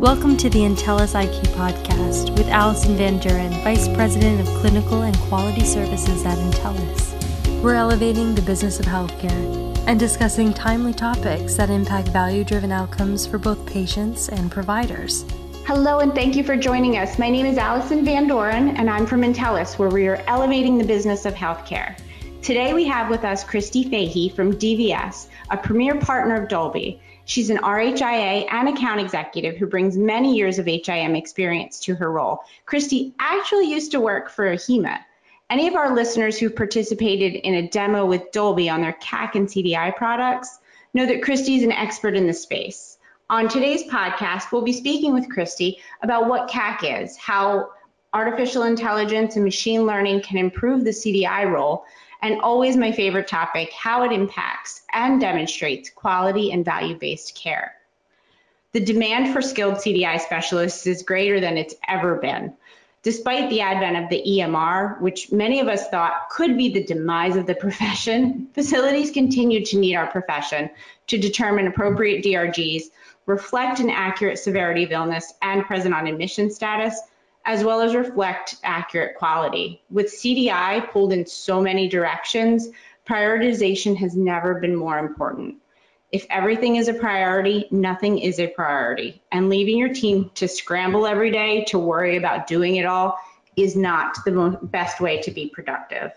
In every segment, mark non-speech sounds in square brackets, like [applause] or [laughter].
Welcome to the Entellus IQ podcast with Allison Van Duren, Vice President of Clinical and Quality Services at Entellus. We're elevating the business of healthcare and discussing timely topics that impact value driven outcomes for both patients and providers. Hello, and thank you for joining us. My name is Allison Van Doren, and I'm from Entellus, where we are elevating the business of healthcare. Today, we have with us Christy Fahey from DVS, a premier partner of Dolbey. She's an RHIA and account executive who brings many years of HIM experience to her role. Christy actually used to work for AHIMA. Any of our listeners who participated in a demo with Dolbey on their CAC and CDI products know that Christy is an expert in the space. On today's podcast, we'll be speaking with Christy about what CAC is, how artificial intelligence and machine learning can improve the CDI role, and always my favorite topic, how it impacts and demonstrates quality and value based care. The demand for skilled CDI specialists is greater than it's ever been. Despite the advent of the EMR, which many of us thought could be the demise of the [laughs] profession, facilities continue to need our profession to determine appropriate DRGs, reflect an accurate severity of illness and present on admission status, as well as reflect accurate quality. With CDI pulled in so many directions, prioritization has never been more important. If everything is a priority, nothing is a priority. And leaving your team to scramble every day to worry about doing it all is not the best way to be productive.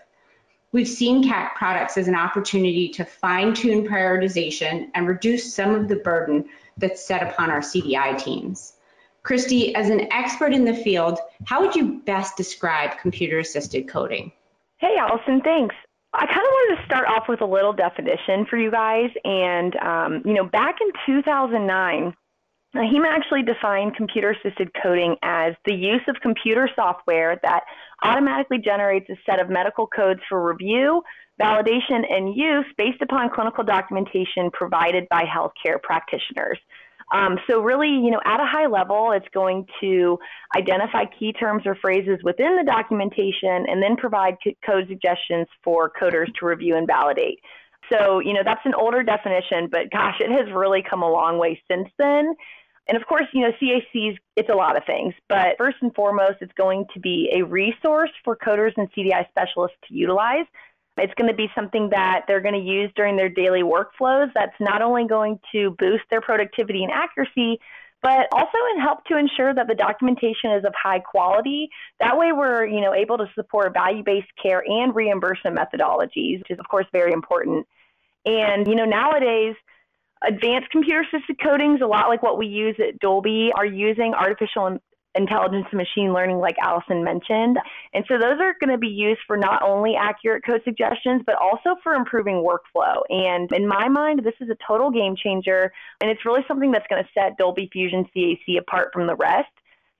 We've seen CAC products as an opportunity to fine tune prioritization and reduce some of the burden that's set upon our CDI teams. Christy, as an expert in the field, how would you best describe computer assisted coding? Hey, Allison, thanks. I kind of wanted to start off with a little definition for you guys. And, um, you know, back in 2009, AHIMA actually defined computer assisted coding as the use of computer software that automatically generates a set of medical codes for review, validation, and use based upon clinical documentation provided by healthcare practitioners. Um, so really, you know, at a high level, it's going to identify key terms or phrases within the documentation and then provide code suggestions for coders to review and validate. So, you know, that's an older definition, but gosh, it has really come a long way since then. And of course, you know, CACs, it's a lot of things, but first and foremost, it's going to be a resource for coders and CDI specialists to utilize it's going to be something that they're going to use during their daily workflows that's not only going to boost their productivity and accuracy, but also in help to ensure that the documentation is of high quality. That way we're, you know, able to support value-based care and reimbursement methodologies, which is of course very important. And, you know, nowadays, advanced computer assisted codings, a lot like what we use at Dolbey, are using artificial intelligence and machine learning, like Allison mentioned. And so those are going to be used for not only accurate code suggestions, but also for improving workflow. And in my mind, this is a total game changer, and it's really something that's going to set Dolbey Fusion CAC apart from the rest.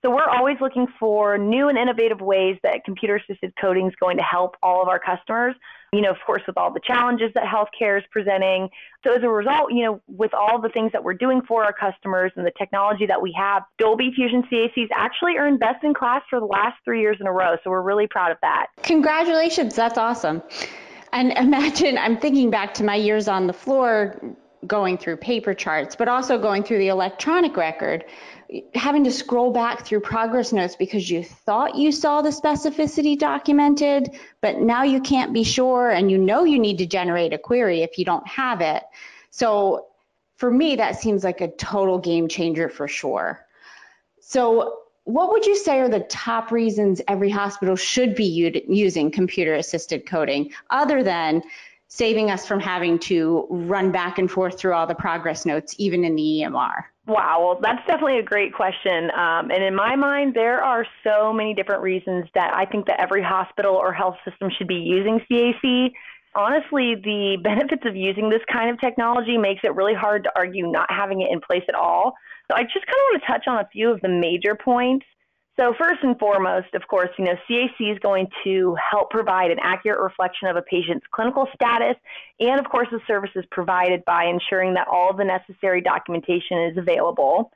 So we're always looking for new and innovative ways that computer assisted coding is going to help all of our customers. You know, of course, with all the challenges that healthcare is presenting. So as a result, you know, with all the things that we're doing for our customers and the technology that we have, Dolbey Fusion CACs actually earned best in class for the last three years in a row. So we're really proud of that. Congratulations. That's awesome. And [laughs] imagine, I'm thinking back to my years on the floor going through paper charts, but also going through the electronic record having to scroll back through progress notes because you thought you saw the specificity documented, but now you can't be sure and you know you need to generate a query if you don't have it. So for me, that seems like a total game changer for sure. So what would you say are the top reasons every hospital should be using computer assisted coding other than saving us from having to run back and forth through all the progress notes, even in the EMR? Wow, well, that's definitely a great question. Um, and in my mind, there are so many different reasons that I think that every hospital or health system should be using CAC. Honestly, the [laughs] benefits of using this kind of technology makes it really hard to argue not having it in place at all. So I just kind of want to touch on a few of the major points. So first and foremost, of course, you know, CAC is going to help provide an accurate reflection of a patient's clinical status and of course the services provided by ensuring that all the necessary documentation is available.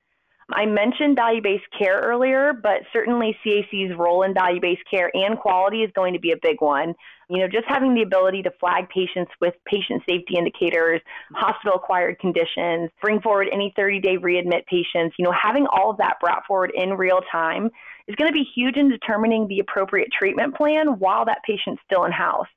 I mentioned value based care earlier, but certainly CAC's role in value based care and quality is going to be a big one. You know, just having the ability to flag patients with patient safety indicators, hospital acquired conditions, bring forward any 30 day readmit patients, you know, having all of that brought forward in real time is going to be huge in determining the appropriate treatment plan while that patient's still in house.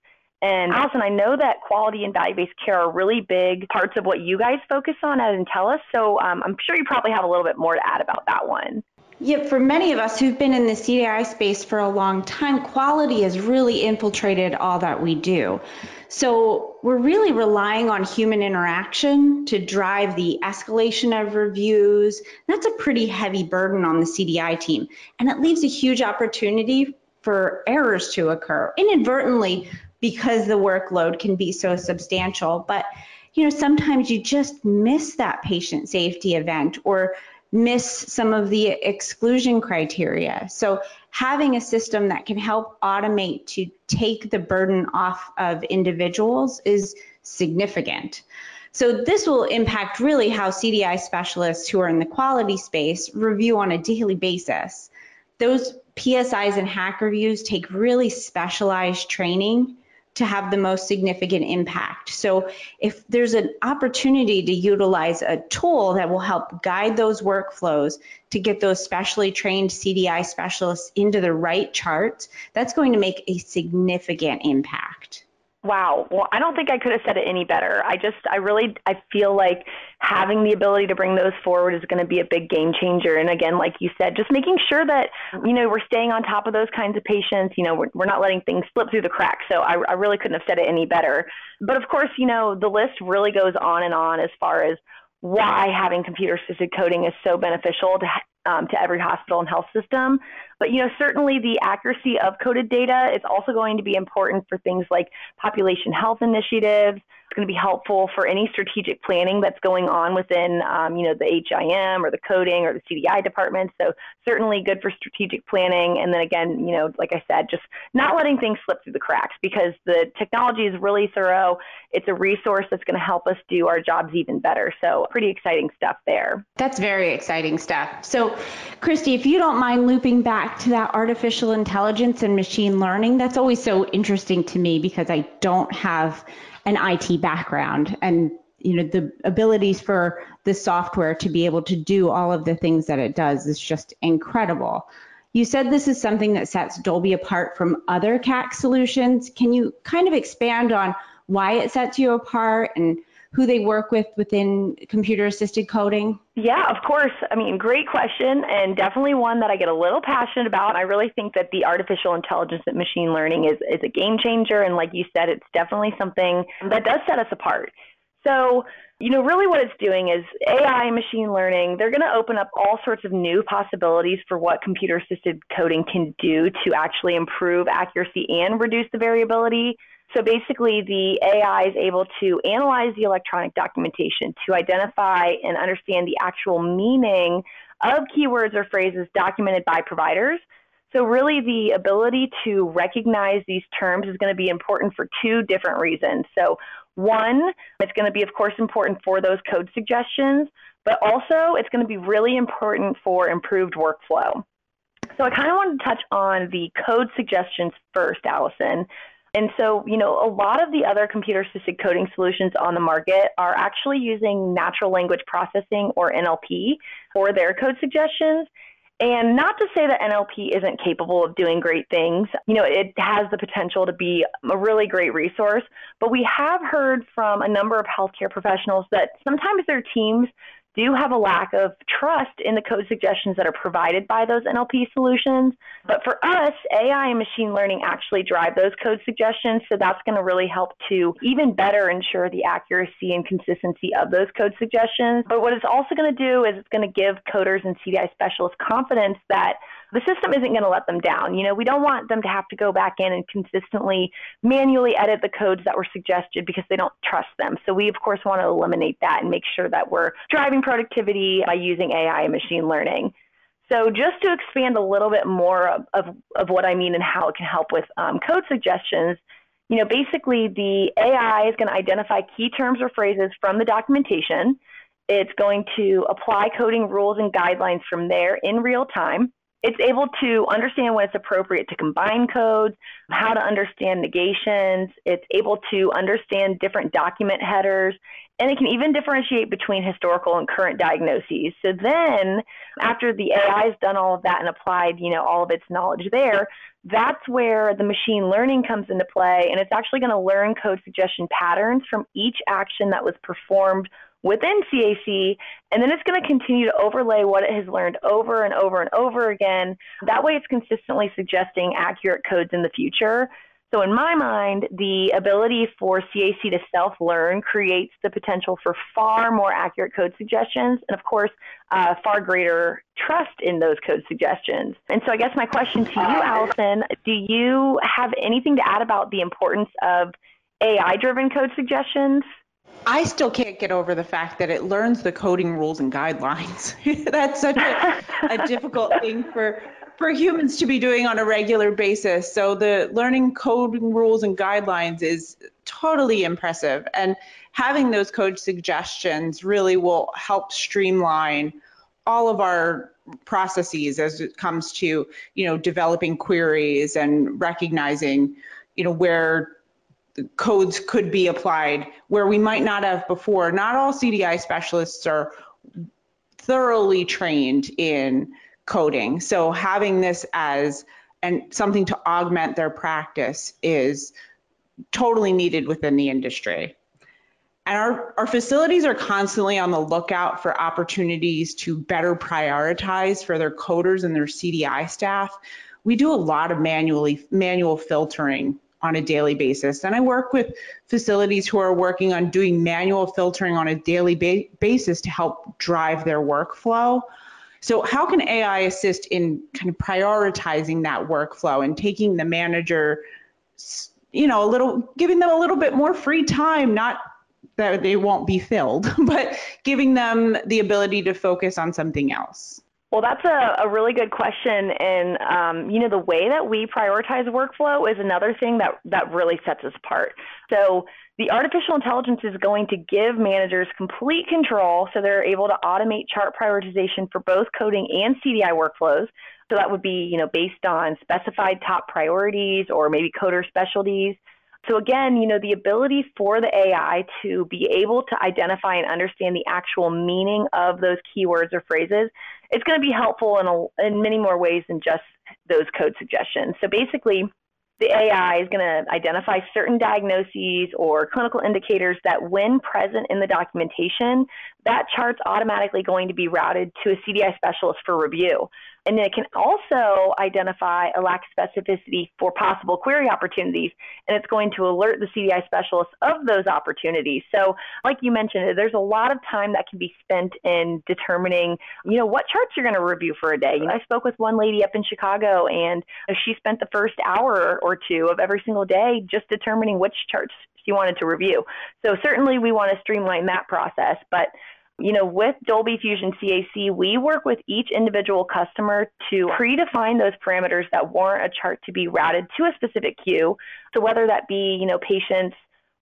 And Allison, I know that quality and value based care are really big parts of what you guys focus on at Entellus. So um, I'm sure you probably have a little bit more to add about that one. Yeah, for many of us who've been in the CDI space for a long time, quality has really infiltrated all that we do. So we're really relying on human interaction to drive the escalation of reviews. That's a pretty heavy burden on the CDI team. And it leaves a huge opportunity for errors to occur inadvertently because the workload can be so substantial. But you know, sometimes you just miss that patient safety event or miss some of the exclusion criteria. So having a system that can help automate to take the burden off of individuals is significant. So this will impact really how CDI specialists who are in the quality space review on a daily basis. Those PSIs and HAC reviews take really specialized training to have the most significant impact. So, if there's an opportunity to utilize a tool that will help guide those workflows to get those specially trained CDI specialists into the right charts, that's going to make a significant impact. Wow. Well, I don't think I could have said it any better. I just, I really, I feel like having the ability to bring those forward is going to be a big game changer. And again, like you said, just making sure that, you know, we're staying on top of those kinds of patients. You know, we're, we're not letting things slip through the cracks. So I, I really couldn't have said it any better. But of course, you know, the list really goes on and on as far as why having computer assisted coding is so beneficial to um, to every hospital and health system. But you know, certainly the accuracy of coded data is also going to be important for things like population health initiatives, it's going to be helpful for any strategic planning that's going on within, um, you know, the HIM or the coding or the CDI department. So certainly good for strategic planning. And then again, you know, like I said, just not letting things slip through the cracks because the technology is really thorough. It's a resource that's going to help us do our jobs even better. So pretty exciting stuff there. That's very exciting stuff. So, Christy, if you don't mind looping back to that artificial intelligence and machine learning, that's always so interesting to me because I don't have an IT background and you know the abilities for the software to be able to do all of the things that it does is just incredible. You said this is something that sets Dolbey apart from other CAC solutions. Can you kind of expand on why it sets you apart and who they work with within computer assisted coding? Yeah, of course. I mean, great question, and definitely one that I get a little passionate about. I really think that the artificial intelligence and machine learning is, is a game changer. And like you said, it's definitely something that does set us apart. So, you know, really what it's doing is AI machine learning, they're going to open up all sorts of new possibilities for what computer assisted coding can do to actually improve accuracy and reduce the variability so basically, the AI is able to analyze the electronic documentation to identify and understand the actual meaning of keywords or phrases documented by providers. So, really, the ability to recognize these terms is going to be important for two different reasons. So, one, it's going to be, of course, important for those code suggestions, but also it's going to be really important for improved workflow. So, I kind of wanted to touch on the code suggestions first, Allison. And so, you know, a lot of the other computer assisted coding solutions on the market are actually using natural language processing or NLP for their code suggestions. And not to say that NLP isn't capable of doing great things. You know, it has the potential to be a really great resource, but we have heard from a number of healthcare professionals that sometimes their teams do have a lack of trust in the code suggestions that are provided by those NLP solutions. But for us, AI and machine learning actually drive those code suggestions. So that's going to really help to even better ensure the accuracy and consistency of those code suggestions. But what it's also going to do is it's going to give coders and CDI specialists confidence that the system isn't going to let them down. You know, we don't want them to have to go back in and consistently manually edit the codes that were suggested because they don't trust them. So we, of course, want to eliminate that and make sure that we're driving productivity by using AI and machine learning. So just to expand a little bit more of, of, of what I mean and how it can help with um, code suggestions, you know, basically the AI is going to identify key terms or phrases from the documentation It's going to apply coding rules and guidelines from there in real time. It's able to understand when it's appropriate to combine codes, how to understand negations. It's able to understand different document headers, and it can even differentiate between historical and current diagnoses. So then, after the AI has done all of that and applied, you know, all of its knowledge there, that's where the machine learning comes into play, and it's actually going to learn code suggestion patterns from each action that was performed within CAC, and then it's going to continue to overlay what it has learned over and over and over again. That way, it's consistently suggesting accurate codes in the future. So, in my mind, the ability for CAC to self learn creates the potential for far more accurate code suggestions and, of course, uh, far greater trust in those code suggestions. And so, I guess my question to you, Allison, do you have anything to add about the importance of AI driven code suggestions? I still can't get over the fact that it learns the coding rules and guidelines. [laughs] That's such a, a difficult thing for for humans to be doing on a regular basis. So the learning coding rules and guidelines is totally impressive. And having those code suggestions really will help streamline all of our processes as it comes to, you know, developing queries and recognizing, you know, where codes could be applied where we might not have before. Not all CDI specialists are thoroughly trained in coding. So having this as and something to augment their practice is totally needed within the industry. And our, our facilities are constantly on the lookout for opportunities to better prioritize for their coders and their CDI staff. We do a lot of manually manual filtering on a daily basis. And I work with facilities who are working on doing manual filtering on a daily ba- basis to help drive their workflow. So, how can AI assist in kind of prioritizing that workflow and taking the manager, you know, a little, giving them a little bit more free time, not that they won't be filled, [laughs] but giving them the ability to focus on something else? Well, that's a, a really good question. And, um, you know, the way that we prioritize workflow is another thing that, that really sets us apart. So, the artificial intelligence is going to give managers complete control so they're able to automate chart prioritization for both coding and CDI workflows. So, that would be, you know, based on specified top priorities or maybe coder specialties. So again, you know, the ability for the AI to be able to identify and understand the actual meaning of those keywords or phrases it's going to be helpful in, a, in many more ways than just those code suggestions. So basically, the AI is going to identify certain diagnoses or clinical indicators that, when present in the documentation, that chart's automatically going to be routed to a CDI specialist for review. And then it can also identify a lack of specificity for possible query opportunities, and it's going to alert the CDI specialist of those opportunities. So, like you mentioned, there's a lot of time that can be spent in determining, you know, what charts you're going to review for a day. You know, I spoke with one lady up in Chicago, and she spent the first hour or two of every single day just determining which charts she wanted to review. So certainly we want to streamline that process, but you know, with Dolbey Fusion CAC, we work with each individual customer to predefine those parameters that warrant a chart to be routed to a specific queue. So whether that be, you know, patients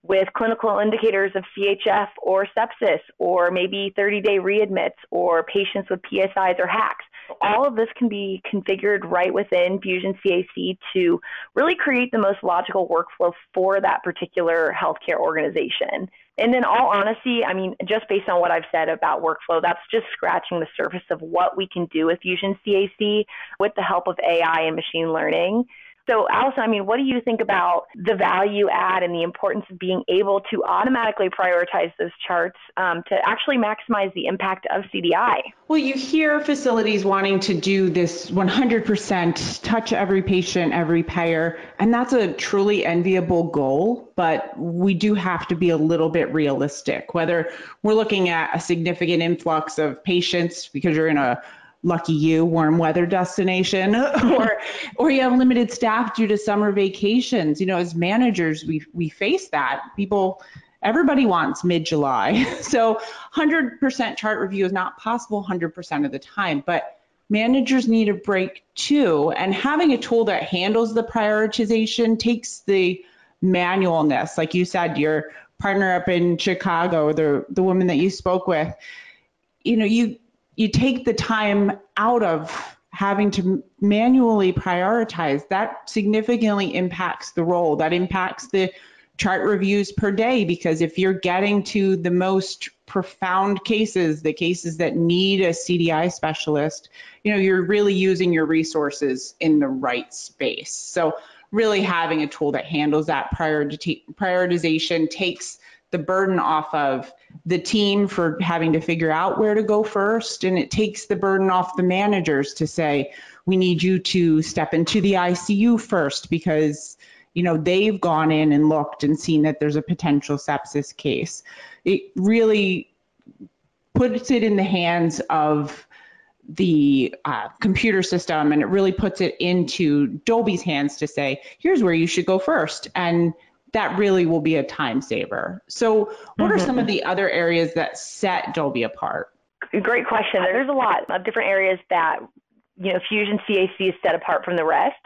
with clinical indicators of CHF or sepsis, or maybe 30 day readmits, or patients with PSIs or HACs. All of this can be configured right within Fusion CAC to really create the most logical workflow for that particular healthcare organization. And in all honesty, I mean, just based on what I've said about workflow, that's just scratching the surface of what we can do with Fusion CAC with the help of AI and machine learning. So, Allison, I mean, what do you think about the value add and the importance of being able to automatically prioritize those charts um, to actually maximize the impact of CDI? Well, you hear facilities wanting to do this 100% touch every patient, every payer, and that's a truly enviable goal, but we do have to be a little bit realistic. Whether we're looking at a significant influx of patients because you're in a lucky you warm weather destination [laughs] or or you have limited staff due to summer vacations. You know as managers we we face that. People everybody wants mid-july. [laughs] So 100% chart review is not possible 100% of the time but managers need a break too. And having a tool that handles the prioritization takes the manualness. Like you said your partner up in chicago the the woman that you spoke with you know, you you take the time out of having to manually prioritize, that significantly impacts the role. That impacts the chart reviews per day because if you're getting to the most profound cases, the cases that need a CDI specialist, you know, you're really using your resources in the right space. So really having a tool that handles that prioritization takes the burden off of the team for having to figure out where to go first and it takes the burden off the managers to say we need you to step into the ICU first because you know they've gone in and looked and seen that there's a potential sepsis case it really puts it in the hands of the uh, computer system and it really puts it into Dolbey's hands to say, here's where you should go first. And that really will be a time saver. So, what mm-hmm. are some of the other areas that set Dolbey apart? Great question. There's a lot of different areas that you know Fusion CAC is set apart from the rest.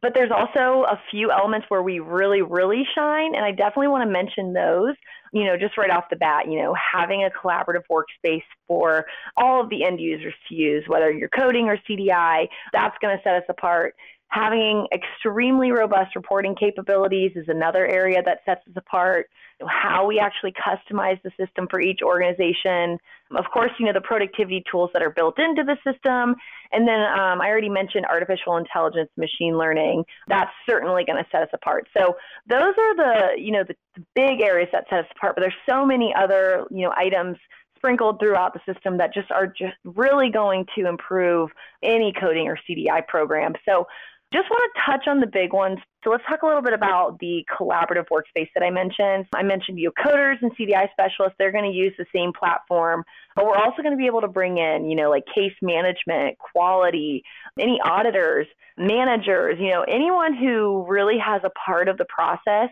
But there's also a few elements where we really, really shine, and I definitely want to mention those. You know, just right off the bat, you know, having a collaborative workspace for all of the end users to use, whether you're coding or CDI, that's going to set us apart. Having extremely robust reporting capabilities is another area that sets us apart. How we actually customize the system for each organization. Of course, you know, the productivity tools that are built into the system. And then um, I already mentioned artificial intelligence, machine learning. That's certainly going to set us apart. So those are the, you know, the, big areas that set us apart. But there's so many other, you know, items sprinkled throughout the system that just are just really going to improve any coding or CDI program. So just want to touch on the big ones. So let's talk a little bit about the collaborative workspace that I mentioned. I mentioned you coders and CDI specialists, they're going to use the same platform, but we're also going to be able to bring in, you know, like case management, quality, any auditors, managers, you know, anyone who really has a part of the process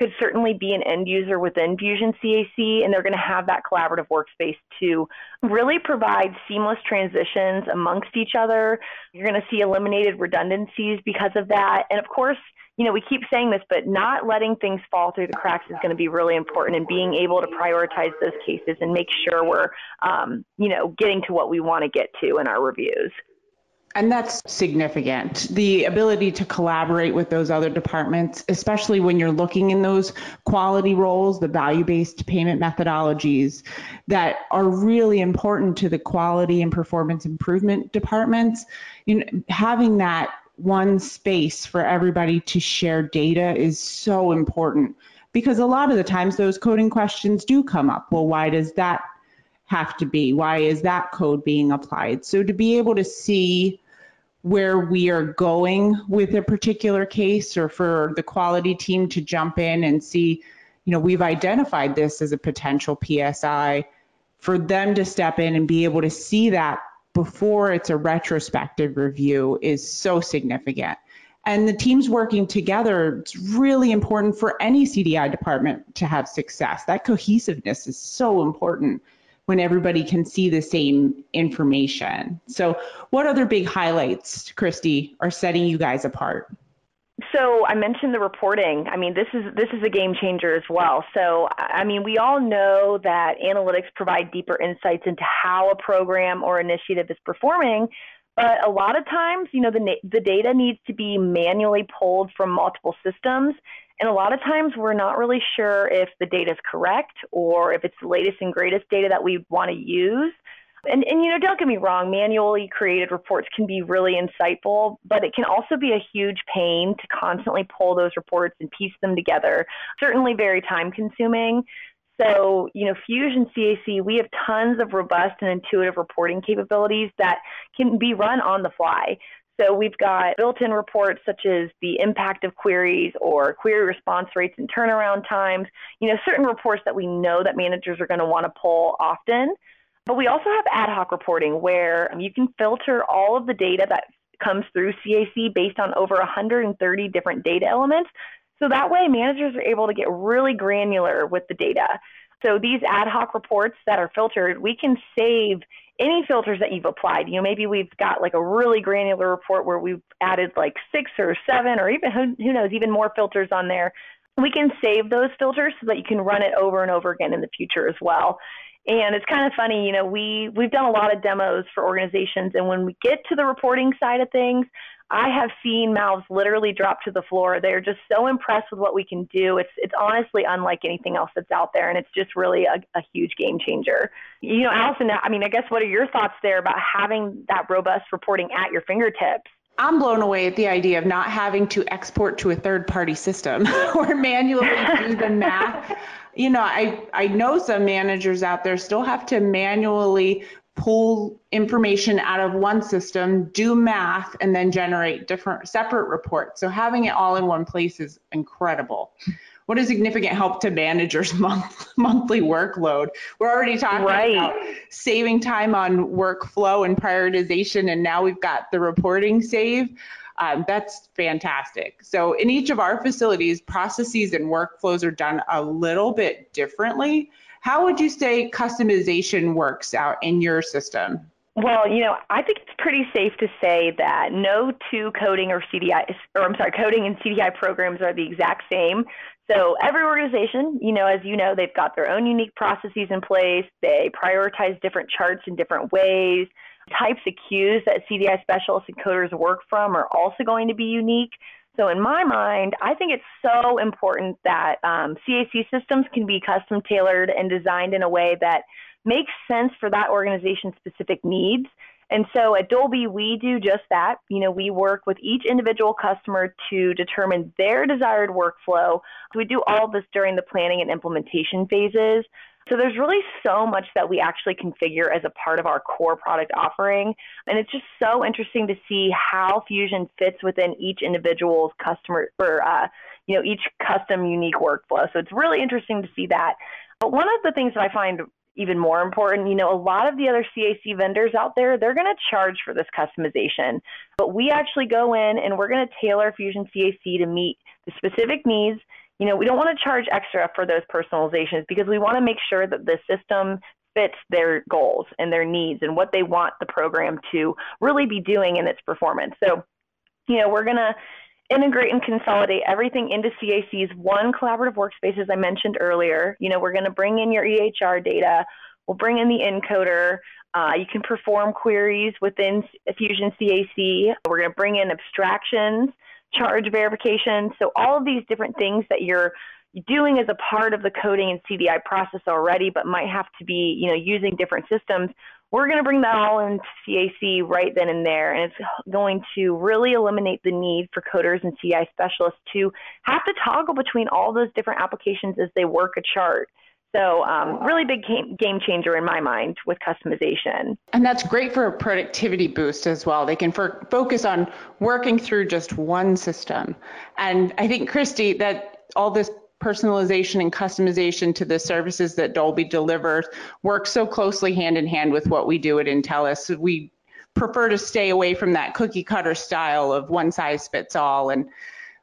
could certainly be an end user within Fusion CAC, and they're going to have that collaborative workspace to really provide seamless transitions amongst each other. You're going to see eliminated redundancies because of that. And of course, you know, we keep saying this, but not letting things fall through the cracks is going to be really important and being able to prioritize those cases and make sure we're, um, you know, getting to what we want to get to in our reviews. And that's significant. The ability to collaborate with those other departments, especially when you're looking in those quality roles, the value based payment methodologies that are really important to the quality and performance improvement departments. You know, having that one space for everybody to share data is so important because a lot of the times those coding questions do come up. Well, why does that have to be? Why is that code being applied? So to be able to see where we are going with a particular case or for the quality team to jump in and see, you know, we've identified this as a potential PSI, for them to step in and be able to see that before it's a retrospective review is so significant. And the teams working together, it's really important for any CDI department to have success. That cohesiveness is so important when everybody can see the same information. So, what other big highlights, Christy, are setting you guys apart? So I mentioned the reporting. I mean, this is this is a game changer as well. So I mean, we all know that analytics provide deeper insights into how a program or initiative is performing, but a lot of times, you know, the the data needs to be manually pulled from multiple systems, and a lot of times we're not really sure if the data is correct or if it's the latest and greatest data that we want to use. And, and, you know, don't get me wrong, manually created reports can be really insightful, but it can also be a huge pain to constantly pull those reports and piece them together. Certainly very time consuming. So, you know, Fusion CAC, we have tons of robust and intuitive reporting capabilities that can be run on the fly. So we've got built-in reports such as the impact of queries or query response rates and turnaround times, you know, certain reports that we know that managers are going to want to pull often. But we also have ad hoc reporting where you can filter all of the data that comes through CAC based on over 130 different data elements. So that way managers are able to get really granular with the data. So these ad hoc reports that are filtered, we can save any filters that you've applied. You know, maybe we've got like a really granular report where we've added like six or seven or even who, knows, even more filters on there. We can save those filters so that you can run it over and over again in the future as well. And it's kind of funny, you know, we we've done a lot of demos for organizations, and when we get to the reporting side of things, I have seen mouths literally drop to the floor. They're just so impressed with what we can do. It's it's honestly unlike anything else that's out there, and it's just really a, a huge game changer. You know, Allison, I mean, I guess what are your thoughts there about having that robust reporting at your fingertips? I'm blown away at the idea of not having to export to a third party system [laughs] or manually do the math. You know, I, I know some managers out there still have to manually pull information out of one system, do math, and then generate different separate reports. So having it all in one place is incredible. What a significant help to managers' [laughs] month, monthly workload. We're already talking right. about saving time on workflow and prioritization, and now we've got the reporting save. Um, that's fantastic. So in each of our facilities, processes and workflows are done a little bit differently. How would you say customization works out in your system? Well, you know, I think it's pretty safe to say that no two coding or CDI, or I'm sorry, coding and CDI programs are the exact same. So every organization, you know, as you know, they've got their own unique processes in place. They prioritize different charts in different ways. Types of queues that CDI specialists and coders work from are also going to be unique. So in my mind, I think it's so important that um, CAC systems can be custom tailored and designed in a way that makes sense for that organization's specific needs. And so at Dolbey, we do just that. You know, we work with each individual customer to determine their desired workflow. We do all this during the planning and implementation phases. So there's really so much that we actually configure as a part of our core product offering. And it's just so interesting to see how Fusion fits within each individual's customer or, uh, you know, each custom unique workflow. So it's really interesting to see that. But one of the things that I find even more important, you know, a lot of the other CAC vendors out there, they're going to charge for this customization. But we actually go in and we're going to tailor Fusion CAC to meet the specific needs you know, we don't want to charge extra for those personalizations because we want to make sure that the system fits their goals and their needs and what they want the program to really be doing in its performance. So, you know, we're going to integrate and consolidate everything into CAC's one collaborative workspace, as I mentioned earlier. You know, we're going to bring in your EHR data. We'll bring in the encoder. Uh, you can perform queries within Fusion CAC. We're going to bring in abstractions charge verification. So all of these different things that you're doing as a part of the coding and CDI process already, but might have to be, you know, using different systems. We're going to bring that all into CAC right then and there, and it's going to really eliminate the need for coders and CI specialists to have to toggle between all those different applications as they work a chart. So, um, really big game, game changer in my mind with customization. And that's great for a productivity boost as well. They can for, focus on working through just one system. And I think, Christy, that all this personalization and customization to the services that Dolbey delivers works so closely hand in hand with what we do at Entellus. We prefer to stay away from that cookie cutter style of one size fits all. And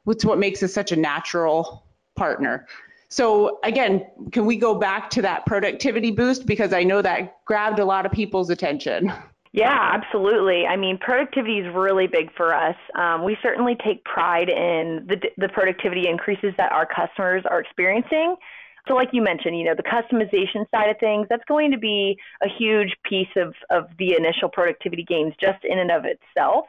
it's what makes us such a natural partner. So again, can we go back to that productivity boost because I know that grabbed a lot of people's attention. Yeah, absolutely. I mean, productivity is really big for us. Um, we certainly take pride in the, the productivity increases that our customers are experiencing. So, like you mentioned, you know, the customization side of things, that's going to be a huge piece of, of the initial productivity gains just in and of itself.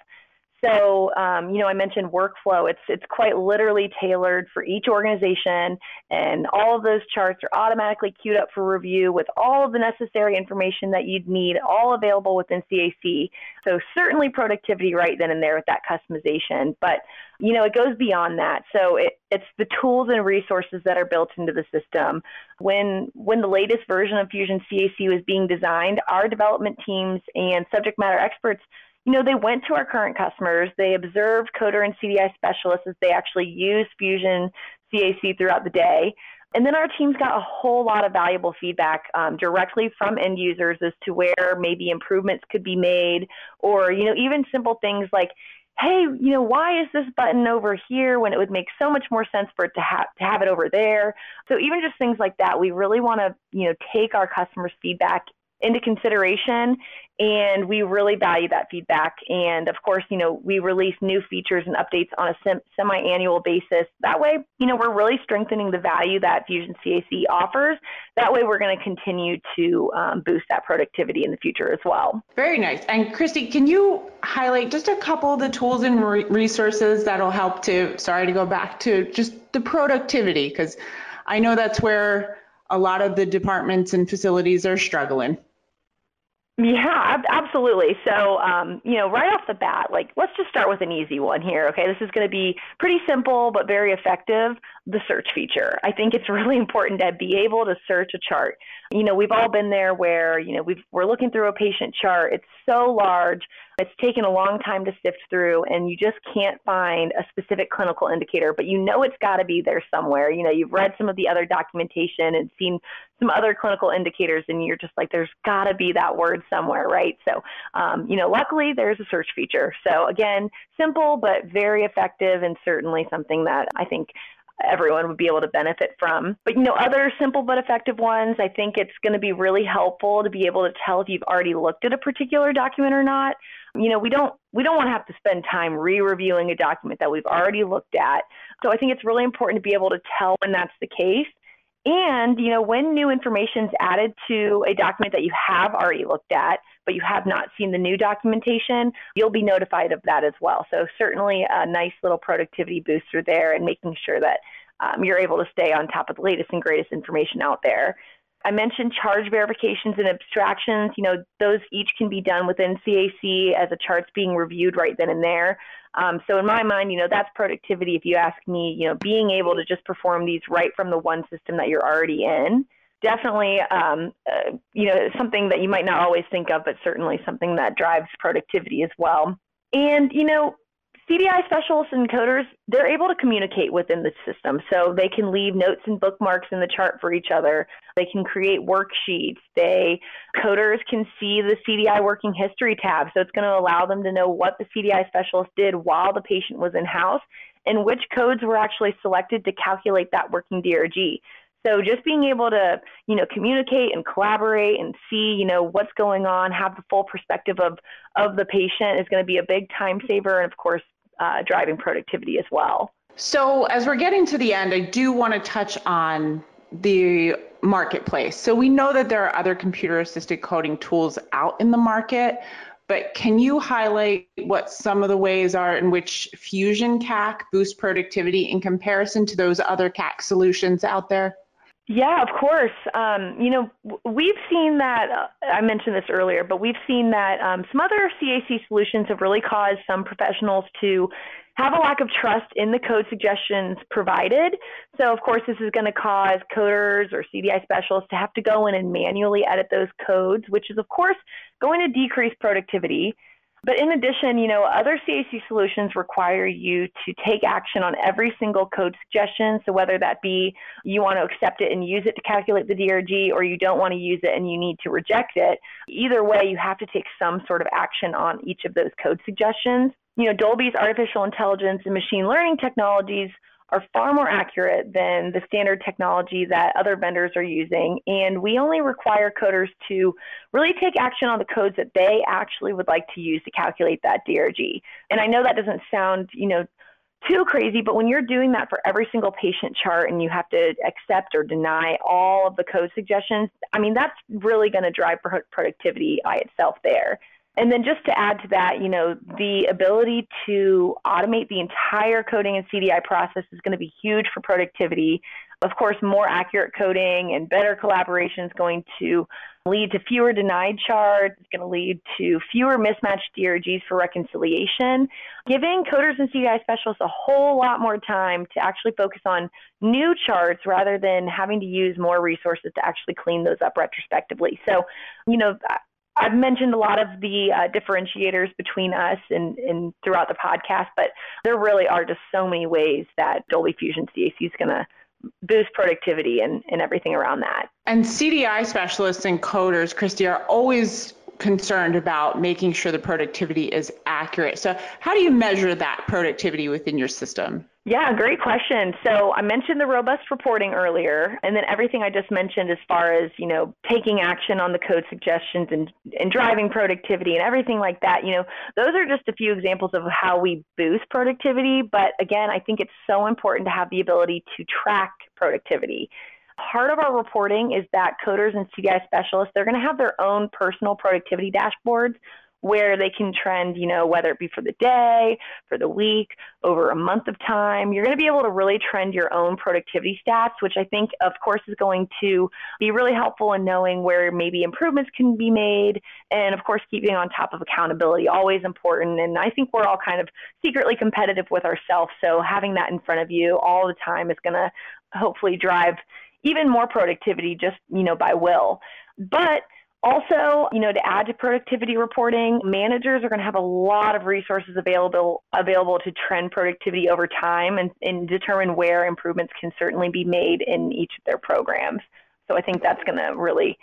So, um, you know, I mentioned workflow. It's it's quite literally tailored for each organization, and all of those charts are automatically queued up for review with all of the necessary information that you'd need, all available within CAC. So, certainly productivity right then and there with that customization. But you know, it goes beyond that. So, it, it's the tools and resources that are built into the system. When when the latest version of Fusion CAC was being designed, our development teams and subject matter experts you know, they went to our current customers, they observed coder and CDI specialists as they actually use Fusion CAC throughout the day. And then our teams got a whole lot of valuable feedback um, directly from end users as to where maybe improvements could be made, or you know even simple things like, hey, you know why is this button over here when it would make so much more sense for it to have to have it over there? So even just things like that, we really want to you know take our customers' feedback into consideration and we really value that feedback. And of course, you know, we release new features and updates on a sem- semi-annual basis. That way, you know, we're really strengthening the value that Fusion CAC offers. That way, we're going to continue to um, boost that productivity in the future as well. Very nice. And Christy, can you highlight just a couple of the tools and re- resources that'll help to, sorry to go back to just the productivity, because I know that's where a lot of the departments and facilities are struggling. Yeah, absolutely. So, um, you know, right off the bat, like, let's just start with an easy one here. Okay, this is going to be pretty simple but very effective. The search feature. I think it's [laughs] really important to be able to search a chart. You know, we've all been there where you know we've, we're looking through a patient chart. It's so large it's taken a long time to sift through, and you just can't find a specific clinical indicator, but you know it's got to be there somewhere. You know, you've read some of the other documentation and seen some other clinical indicators, and you're just like, there's got to be that word somewhere, right? So, um, you know, luckily there's a search feature. So, again, simple but very effective, and certainly something that I think everyone would be able to benefit from. But you know, other simple but effective ones, I think it's going to be really helpful to be able to tell if you've already looked at a particular document or not you know, we don't we don't want to have to spend time re-reviewing a document that we've already looked at. So I think it's really important to be able to tell when that's the case. And, you know, when new information is added to a document that you have already looked at, but you have not seen the new documentation, you'll be notified of that as well. So certainly a nice little productivity booster there and making sure that um, you're able to stay on top of the latest and greatest information out there. I mentioned charge verifications and abstractions. You know, those each can be done within CAC as a chart's being reviewed right then and there. Um, so in my mind, you know, that's productivity. If you ask me, you know, being able to just perform these right from the one system that you're already in. Definitely, um, uh, you know, something that you might not always think of, but certainly something that drives productivity as well. And, you know, CDI specialists and coders, they're able to communicate within the system. So they can leave notes and bookmarks in the chart for each other. They can create worksheets. They coders can see the CDI working history tab. So it's going to allow them to know what the CDI specialist did while the patient was in house and which codes were actually selected to calculate that working DRG. So just being able to, you know, communicate and collaborate and see, you know, what's going on, have the full perspective of of the patient is going to be a big time saver, and of course, uh, driving productivity as well. So, as we're getting to the end, I do want to touch on the marketplace. So, we know that there are other computer assisted coding tools out in the market, but can you highlight what some of the ways are in which Fusion CAC boosts productivity in comparison to those other CAC solutions out there? Yeah, of course. Um, you know, we've seen that, uh, I mentioned this earlier, but we've seen that um, some other CAC solutions have really caused some professionals to have a lack of trust in the code suggestions provided. So, of course, this is going to cause coders or CDI specialists to have to go in and manually edit those codes, which is, of course, going to decrease productivity. But in addition, you know, other CAC solutions require you to take action on every single code suggestion. So whether that be you want to accept it and use it to calculate the DRG or you don't want to use it and you need to reject it, either way, you have to take some sort of action on each of those code suggestions. You know, Dolbey's artificial intelligence and machine learning technologies are far more accurate than the standard technology that other vendors are using. And we only require coders to really take action on the codes that they actually would like to use to calculate that DRG. And I know that doesn't sound, you know, too crazy, but when you're doing that for every single patient chart and you have to accept or deny all of the code suggestions, I mean, that's really going to drive productivity by itself there. And then just to add to that, you know, the ability to automate the entire coding and CDI process is going to be huge for productivity. Of course, more accurate coding and better collaboration is going to lead to fewer denied charts. It's going to lead to fewer mismatched DRGs for reconciliation, giving coders and CDI specialists a whole lot more time to actually focus on new charts rather than having to use more resources to actually clean those up retrospectively. So, you know, I've mentioned a lot of the uh, differentiators between us and, and throughout the podcast, but there really are just so many ways that Dolbey Fusion CAC is going to boost productivity and, and everything around that. And CDI specialists and coders, Christy, are always concerned about making sure the productivity is accurate. So, how do you measure that productivity within your system? Yeah, great question. So I mentioned the robust reporting earlier, and then everything I just mentioned as far as, you know, taking action on the code suggestions and, and driving productivity and everything like that, you know, those are just a few examples of how we boost productivity. But again, I think it's so important to have the ability to track productivity. Part of our reporting is that coders and CDI specialists, they're going to have their own personal productivity dashboards where they can trend, you know, whether it be for the day, for the week, over a month of time. You're going to be able to really trend your own productivity stats, which I think, of course, is going to be really helpful in knowing where maybe improvements can be made. And of course, keeping on top of accountability, always important. And I think we're all kind of secretly competitive with ourselves. So having that in front of you all the time is going to hopefully drive even more productivity just, you know, by will. But also, you know, to add to productivity reporting, managers are going to have a lot of resources available available to trend productivity over time and, and determine where improvements can certainly be made in each of their programs. So I think that's going to really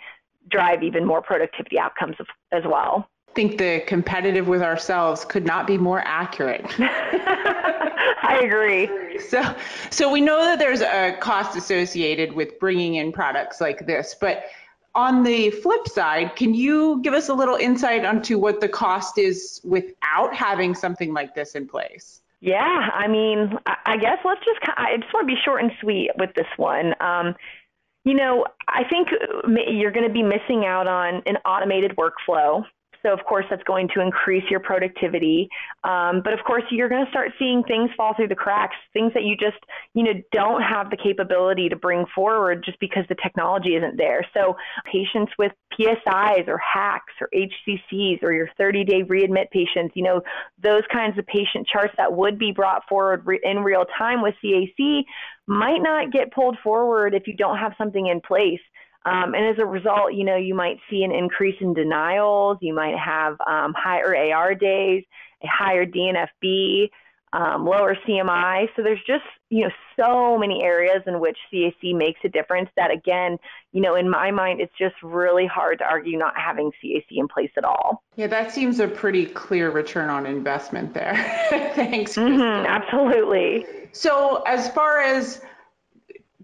drive even more productivity outcomes as well. I think the competitive with ourselves could not be more accurate. [laughs] I agree. So, so we know that there's a cost associated with bringing in products like this, but on the flip side, can you give us a little insight onto what the cost is without having something like this in place? Yeah, I mean, I guess let's just, I just want to be short and sweet with this one. Um, you know, I think you're going to be missing out on an automated workflow so, of course, that's going to increase your productivity. Um, but of course, you're going to start seeing things fall through the cracks, things that you just, you know, don't have the capability to bring forward just because the technology isn't there. So, patients with PSIs or HACs or HCCs or your 30 day readmit patients, you know, those kinds of patient charts that would be brought forward re- in real time with CAC might not get pulled forward if you don't have something in place. Um, and as a result, you know, you might see an increase in denials. You might have um, higher AR days, a higher DNFB, um, lower CMI. So there's just, you know, so many areas in which CAC makes a difference that, again, you know, in my mind, it's just really hard to argue not having CAC in place at all. Yeah, that seems a pretty clear return on investment there. [laughs] Thanks. Mm-hmm, absolutely. So as far as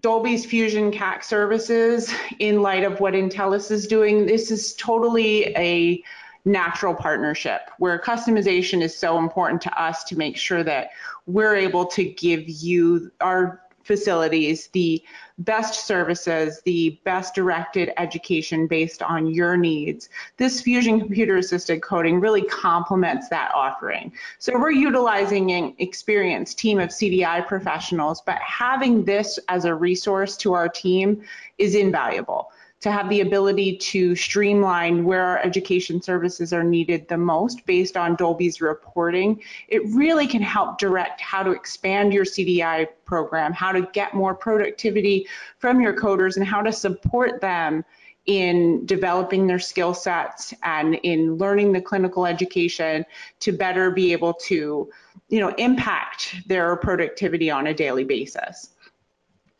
Dolbey's Fusion CAC services in light of what Entellus is doing. This is totally a natural partnership where customization is so important to us to make sure that we're able to give you our facilities the best services, the best directed education based on your needs. This Fusion computer assisted coding really complements that offering. So we're utilizing an experienced team of CDI professionals, but having this as a resource to our team is invaluable to have the ability to streamline where our education services are needed the most based on Dolbey's reporting. It really can help direct how to expand your CDI program, how to get more productivity from your coders, and how to support them in developing their skill sets and in learning the clinical education to better be able to you know impact their productivity on a daily basis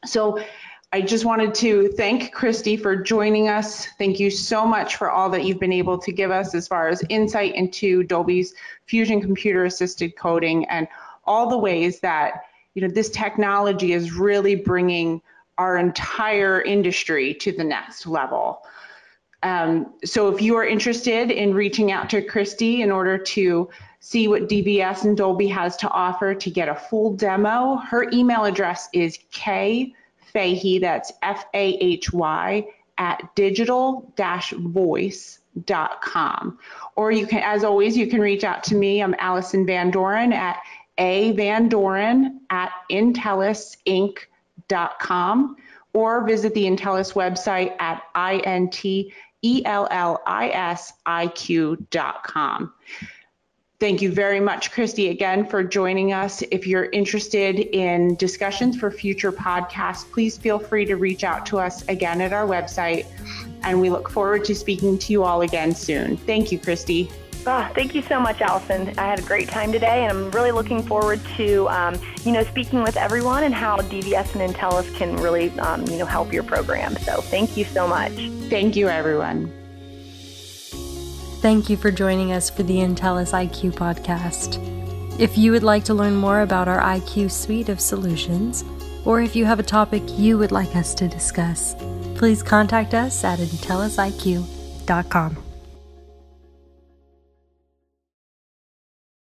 so I just wanted to thank Christy for joining us. Thank you so much for all that you've been able to give us as far as insight into Dolbey's Fusion computer assisted coding and all the ways that you know this technology is really bringing our entire industry to the next level. Um, so if you are interested in reaching out to Christy in order to see what DVS and Dolby has to offer to get a full demo, her email address is k Fahy, that's F A H Y, at digital voice.com. Or you can, as always, you can reach out to me. I'm Allison Van Doren at a Van Doren at intellisinc.com or visit the Intellis website at intellisinq.com. Thank you very much, Christy, again for joining us. If you're interested in discussions for future podcasts, please feel free to reach out to us again at our website. And we look forward to speaking to you all again soon. Thank you, Christy. Oh, thank you so much, Allison. I had a great time today, and I'm really looking forward to, um, you know, speaking with everyone and how DVS and Intellis can really, um, you know, help your program. So thank you so much. Thank you, everyone. Thank you for joining us for the Entellus IQ podcast. If you would like to learn more about our IQ suite of solutions, or if you have a topic you would like us to discuss, please contact us at IntellisIQ.com.